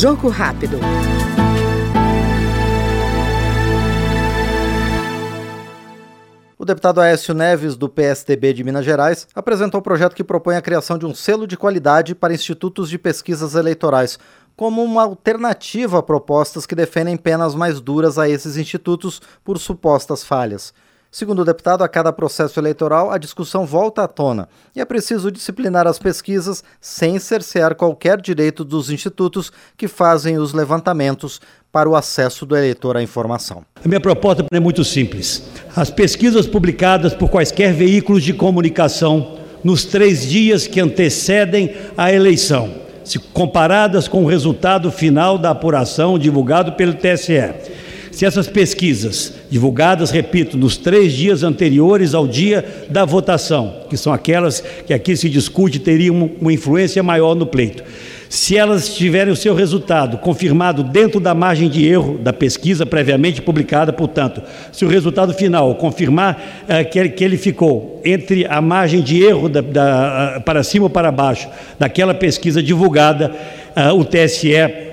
Jogo rápido. O deputado Aécio Neves, do PSDB de Minas Gerais, apresentou o um projeto que propõe a criação de um selo de qualidade para institutos de pesquisas eleitorais, como uma alternativa a propostas que defendem penas mais duras a esses institutos por supostas falhas. Segundo o deputado, a cada processo eleitoral a discussão volta à tona e é preciso disciplinar as pesquisas sem cercear qualquer direito dos institutos que fazem os levantamentos para o acesso do eleitor à informação. A minha proposta é muito simples. As pesquisas publicadas por quaisquer veículos de comunicação nos três dias que antecedem a eleição, se comparadas com o resultado final da apuração divulgado pelo TSE se essas pesquisas, divulgadas, repito, nos três dias anteriores ao dia da votação, que são aquelas que aqui se discute teriam uma influência maior no pleito, se elas tiverem o seu resultado confirmado dentro da margem de erro da pesquisa previamente publicada, portanto, se o resultado final confirmar eh, que, ele, que, ele, ficou entre a margem de erro da, da, para cima ou para baixo daquela pesquisa divulgada, eh, o TSE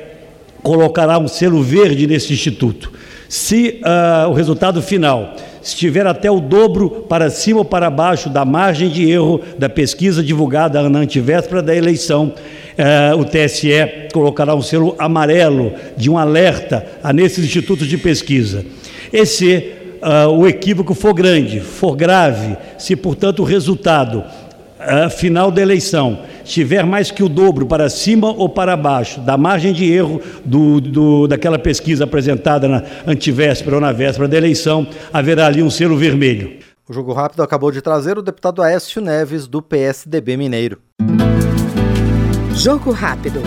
colocará um selo verde nesse instituto. Se uh, o resultado final estiver até o dobro para cima ou para baixo da margem de erro da pesquisa divulgada na antivéspera da eleição, uh, o TSE colocará um selo amarelo de um alerta a nesses institutos de pesquisa. Esse uh, o equívoco for grande, for grave, se portanto o resultado uh, final da eleição tiver mais que o dobro para cima ou para baixo da margem de erro do, do, daquela pesquisa apresentada na antivéspera ou na véspera da eleição, haverá ali um selo vermelho. O Jogo Rápido acabou de trazer o deputado Aécio Neves, do PSDB Mineiro. Jogo Rápido.